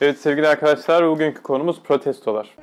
Evet sevgili arkadaşlar bugünkü konumuz protestolar.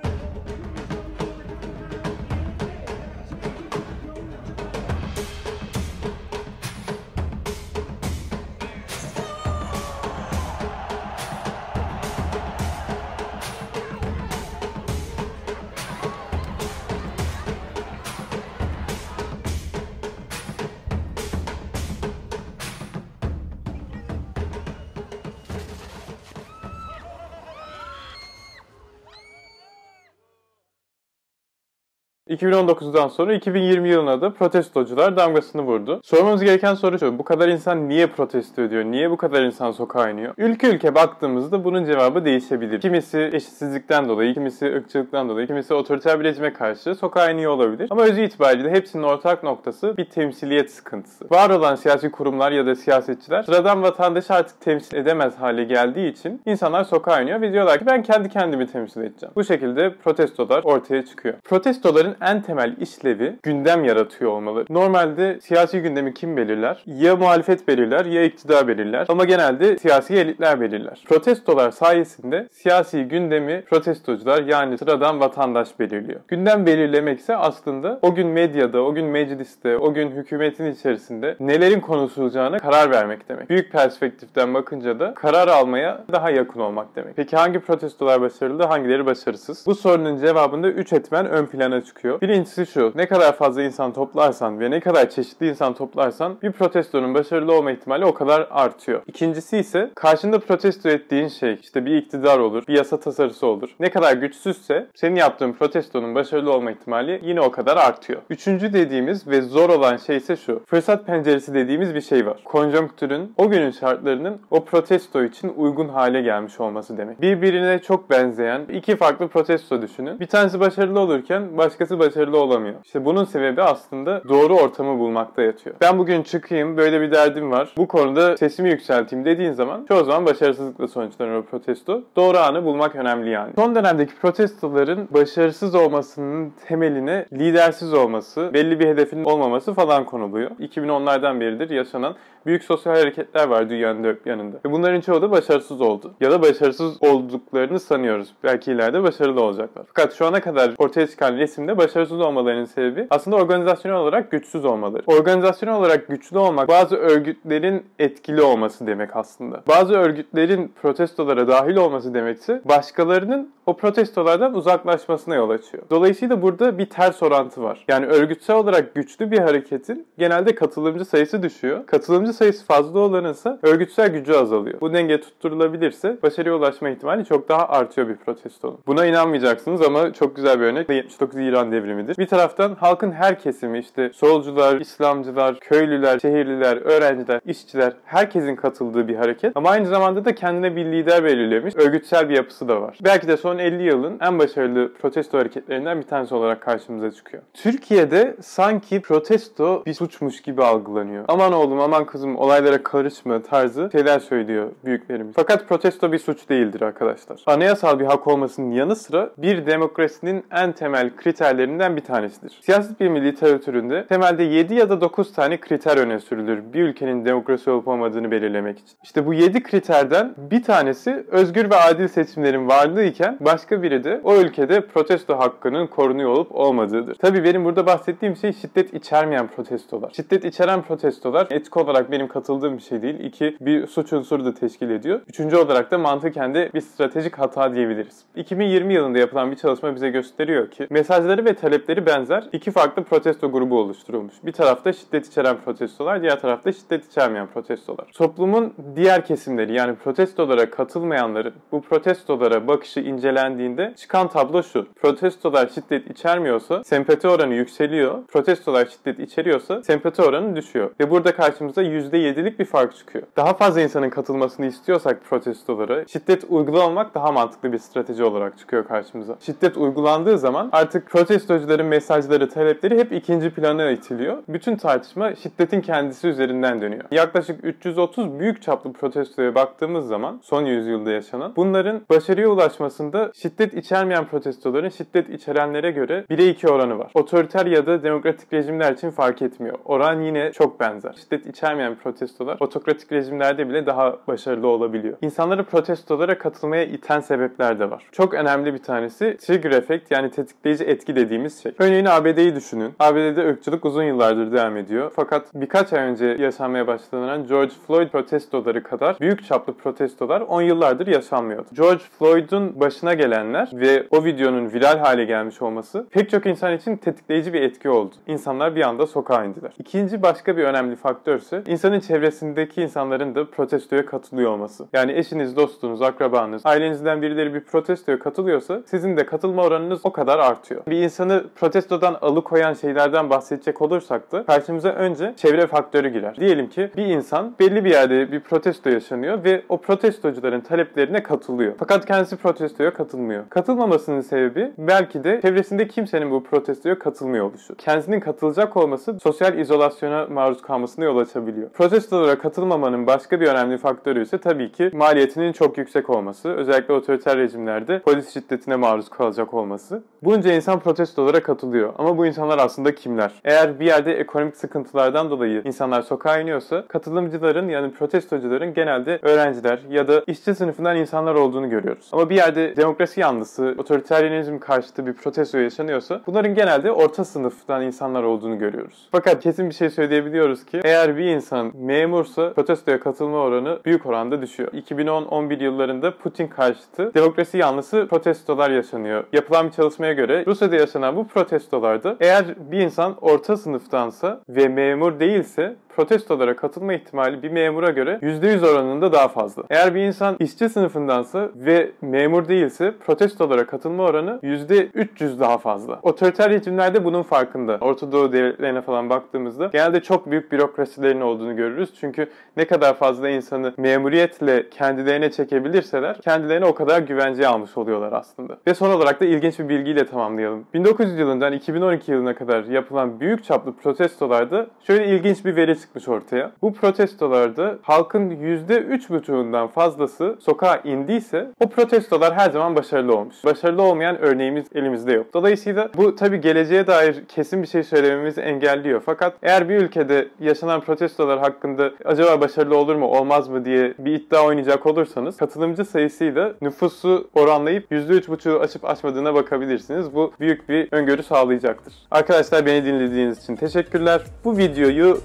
2019'dan sonra 2020 yılına da protestocular damgasını vurdu. Sormamız gereken soru şu. Bu kadar insan niye protesto ediyor? Niye bu kadar insan sokağa iniyor? Ülke ülke baktığımızda bunun cevabı değişebilir. Kimisi eşitsizlikten dolayı, kimisi ırkçılıktan dolayı, kimisi otoriter bir rejime karşı sokağa iniyor olabilir. Ama özü itibariyle hepsinin ortak noktası bir temsiliyet sıkıntısı. Var olan siyasi kurumlar ya da siyasetçiler sıradan vatandaşı artık temsil edemez hale geldiği için insanlar sokağa iniyor ve diyorlar ki ben kendi kendimi temsil edeceğim. Bu şekilde protestolar ortaya çıkıyor. Protestoların en temel işlevi gündem yaratıyor olmalı. Normalde siyasi gündemi kim belirler? Ya muhalefet belirler ya iktidar belirler. Ama genelde siyasi elitler belirler. Protestolar sayesinde siyasi gündemi protestocular yani sıradan vatandaş belirliyor. Gündem belirlemek ise aslında o gün medyada, o gün mecliste, o gün hükümetin içerisinde nelerin konuşulacağına karar vermek demek. Büyük perspektiften bakınca da karar almaya daha yakın olmak demek. Peki hangi protestolar başarılı, hangileri başarısız? Bu sorunun cevabında 3 etmen ön plana çıkıyor gerekiyor. Birincisi şu, ne kadar fazla insan toplarsan ve ne kadar çeşitli insan toplarsan bir protestonun başarılı olma ihtimali o kadar artıyor. İkincisi ise karşında protesto ettiğin şey işte bir iktidar olur, bir yasa tasarısı olur. Ne kadar güçsüzse senin yaptığın protestonun başarılı olma ihtimali yine o kadar artıyor. Üçüncü dediğimiz ve zor olan şey ise şu. Fırsat penceresi dediğimiz bir şey var. Konjonktürün o günün şartlarının o protesto için uygun hale gelmiş olması demek. Birbirine çok benzeyen iki farklı protesto düşünün. Bir tanesi başarılı olurken başkası başarılı olamıyor. İşte bunun sebebi aslında doğru ortamı bulmakta yatıyor. Ben bugün çıkayım, böyle bir derdim var. Bu konuda sesimi yükselteyim dediğin zaman çoğu zaman başarısızlıkla sonuçlanır o protesto. Doğru anı bulmak önemli yani. Son dönemdeki protestoların başarısız olmasının temeline lidersiz olması, belli bir hedefin olmaması falan konuluyor. 2010'lardan beridir yaşanan büyük sosyal hareketler var dünyanın dört yanında. Ve bunların çoğu da başarısız oldu. Ya da başarısız olduklarını sanıyoruz. Belki ileride başarılı olacaklar. Fakat şu ana kadar ortaya çıkan resimde başarısız olmalarının sebebi aslında organizasyonel olarak güçsüz olmaları. Organizasyonel olarak güçlü olmak bazı örgütlerin etkili olması demek aslında. Bazı örgütlerin protestolara dahil olması demekse başkalarının o protestolardan uzaklaşmasına yol açıyor. Dolayısıyla burada bir ters orantı var. Yani örgütsel olarak güçlü bir hareketin genelde katılımcı sayısı düşüyor. Katılımcı sayısı fazla olanınsa örgütsel gücü azalıyor. Bu denge tutturulabilirse başarıya ulaşma ihtimali çok daha artıyor bir protestonun. Buna inanmayacaksınız ama çok güzel bir örnek 79 İran devrimidir. Bir taraftan halkın her kesimi işte solcular, İslamcılar, köylüler, şehirliler, öğrenciler, işçiler herkesin katıldığı bir hareket. Ama aynı zamanda da kendine bir lider belirlemiş. Örgütsel bir yapısı da var. Belki de son 50 yılın en başarılı protesto hareketlerinden bir tanesi olarak karşımıza çıkıyor. Türkiye'de sanki protesto bir suçmuş gibi algılanıyor. Aman oğlum aman kızım olaylara karışma tarzı şeyler söylüyor büyüklerimiz. Fakat protesto bir suç değildir arkadaşlar. Anayasal bir hak olmasının yanı sıra bir demokrasinin en temel kriterlerinden bir tanesidir. Siyaset bilimi literatüründe temelde 7 ya da 9 tane kriter öne sürülür bir ülkenin demokrasi olup olmadığını belirlemek için. İşte bu 7 kriterden bir tanesi özgür ve adil seçimlerin varlığı iken başka biri de o ülkede protesto hakkının korunuyor olup olmadığıdır. Tabi benim burada bahsettiğim şey şiddet içermeyen protestolar. Şiddet içeren protestolar etik olarak benim katıldığım bir şey değil. İki, bir suç unsuru da teşkil ediyor. Üçüncü olarak da mantıken de bir stratejik hata diyebiliriz. 2020 yılında yapılan bir çalışma bize gösteriyor ki mesajları ve talepleri benzer iki farklı protesto grubu oluşturulmuş. Bir tarafta şiddet içeren protestolar, diğer tarafta şiddet içermeyen protestolar. Toplumun diğer kesimleri yani protestolara katılmayanların bu protestolara bakışı incelendiğinde çıkan tablo şu. Protestolar şiddet içermiyorsa sempati oranı yükseliyor. Protestolar şiddet içeriyorsa sempati oranı düşüyor. Ve burada karşımıza %7'lik bir fark çıkıyor. Daha fazla insanın katılmasını istiyorsak protestolara şiddet uygulamamak daha mantıklı bir strateji olarak çıkıyor karşımıza. Şiddet uygulandığı zaman artık protesto protestocuların mesajları, talepleri hep ikinci plana itiliyor. Bütün tartışma şiddetin kendisi üzerinden dönüyor. Yaklaşık 330 büyük çaplı protestoya baktığımız zaman son yüzyılda yaşanan bunların başarıya ulaşmasında şiddet içermeyen protestoların şiddet içerenlere göre 1'e 2 oranı var. Otoriter ya da demokratik rejimler için fark etmiyor. Oran yine çok benzer. Şiddet içermeyen protestolar otokratik rejimlerde bile daha başarılı olabiliyor. İnsanları protestolara katılmaya iten sebepler de var. Çok önemli bir tanesi trigger effect yani tetikleyici etki dediğimiz şey. Örneğin ABD'yi düşünün. ABD'de ırkçılık uzun yıllardır devam ediyor. Fakat birkaç ay önce yaşanmaya başlanan George Floyd protestoları kadar büyük çaplı protestolar 10 yıllardır yaşanmıyordu. George Floyd'un başına gelenler ve o videonun viral hale gelmiş olması pek çok insan için tetikleyici bir etki oldu. İnsanlar bir anda sokağa indiler. İkinci başka bir önemli faktör ise insanın çevresindeki insanların da protestoya katılıyor olması. Yani eşiniz, dostunuz, akrabanız, ailenizden birileri bir protestoya katılıyorsa sizin de katılma oranınız o kadar artıyor. Bir insanı protestodan alıkoyan şeylerden bahsedecek olursak da karşımıza önce çevre faktörü girer. Diyelim ki bir insan belli bir yerde bir protesto yaşanıyor ve o protestocuların taleplerine katılıyor. Fakat kendisi protestoya katılmıyor. Katılmamasının sebebi belki de çevresinde kimsenin bu protestoya katılmıyor oluşu. Kendisinin katılacak olması sosyal izolasyona maruz kalmasına yol açabiliyor. Protestolara katılmamanın başka bir önemli faktörü ise tabii ki maliyetinin çok yüksek olması. Özellikle otoriter rejimlerde polis şiddetine maruz kalacak olması. Bunca insan protestolara katılıyor. Ama bu insanlar aslında kimler? Eğer bir yerde ekonomik sıkıntılardan dolayı insanlar sokağa iniyorsa katılımcıların yani protestocuların genelde öğrenciler ya da işçi sınıfından insanlar olduğunu görüyoruz. Ama bir yerde demokrasi yanlısı, otoriteryenizm karşıtı bir protesto yaşanıyorsa bunların genelde orta sınıftan insanlar olduğunu görüyoruz. Fakat kesin bir şey söyleyebiliyoruz ki eğer bir insan memursa protestoya katılma oranı büyük oranda düşüyor. 2010-11 yıllarında Putin karşıtı demokrasi yanlısı protestolar yaşanıyor. Yapılan bir çalışmaya göre Rusya'da yaşanan bu protestolarda eğer bir insan orta sınıftansa ve memur değilse protestolara katılma ihtimali bir memura göre %100 oranında daha fazla. Eğer bir insan işçi sınıfındansa ve memur değilse protestolara katılma oranı %300 daha fazla. Otoriter rejimlerde bunun farkında. Orta Doğu devletlerine falan baktığımızda genelde çok büyük bürokrasilerin olduğunu görürüz. Çünkü ne kadar fazla insanı memuriyetle kendilerine çekebilirseler kendilerine o kadar güvenceye almış oluyorlar aslında. Ve son olarak da ilginç bir bilgiyle tamamlayalım. 1900 yılından 2012 yılına kadar yapılan büyük çaplı protestolarda şöyle ilginç bir veri çıkmış ortaya. Bu protestolarda halkın %3,5'undan fazlası sokağa indiyse o protestolar her zaman başarılı olmuş. Başarılı olmayan örneğimiz elimizde yok. Dolayısıyla bu tabi geleceğe dair kesin bir şey söylememizi engelliyor. Fakat eğer bir ülkede yaşanan protestolar hakkında acaba başarılı olur mu olmaz mı diye bir iddia oynayacak olursanız katılımcı sayısıyla nüfusu oranlayıp %3,5'u açıp açmadığına bakabilirsiniz. Bu büyük bir öngörü sağlayacaktır. Arkadaşlar beni dinlediğiniz için teşekkürler. Bu videoyu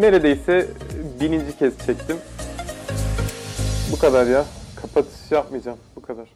neredeyse bininci kez çektim. Bu kadar ya. Kapatış yapmayacağım. Bu kadar.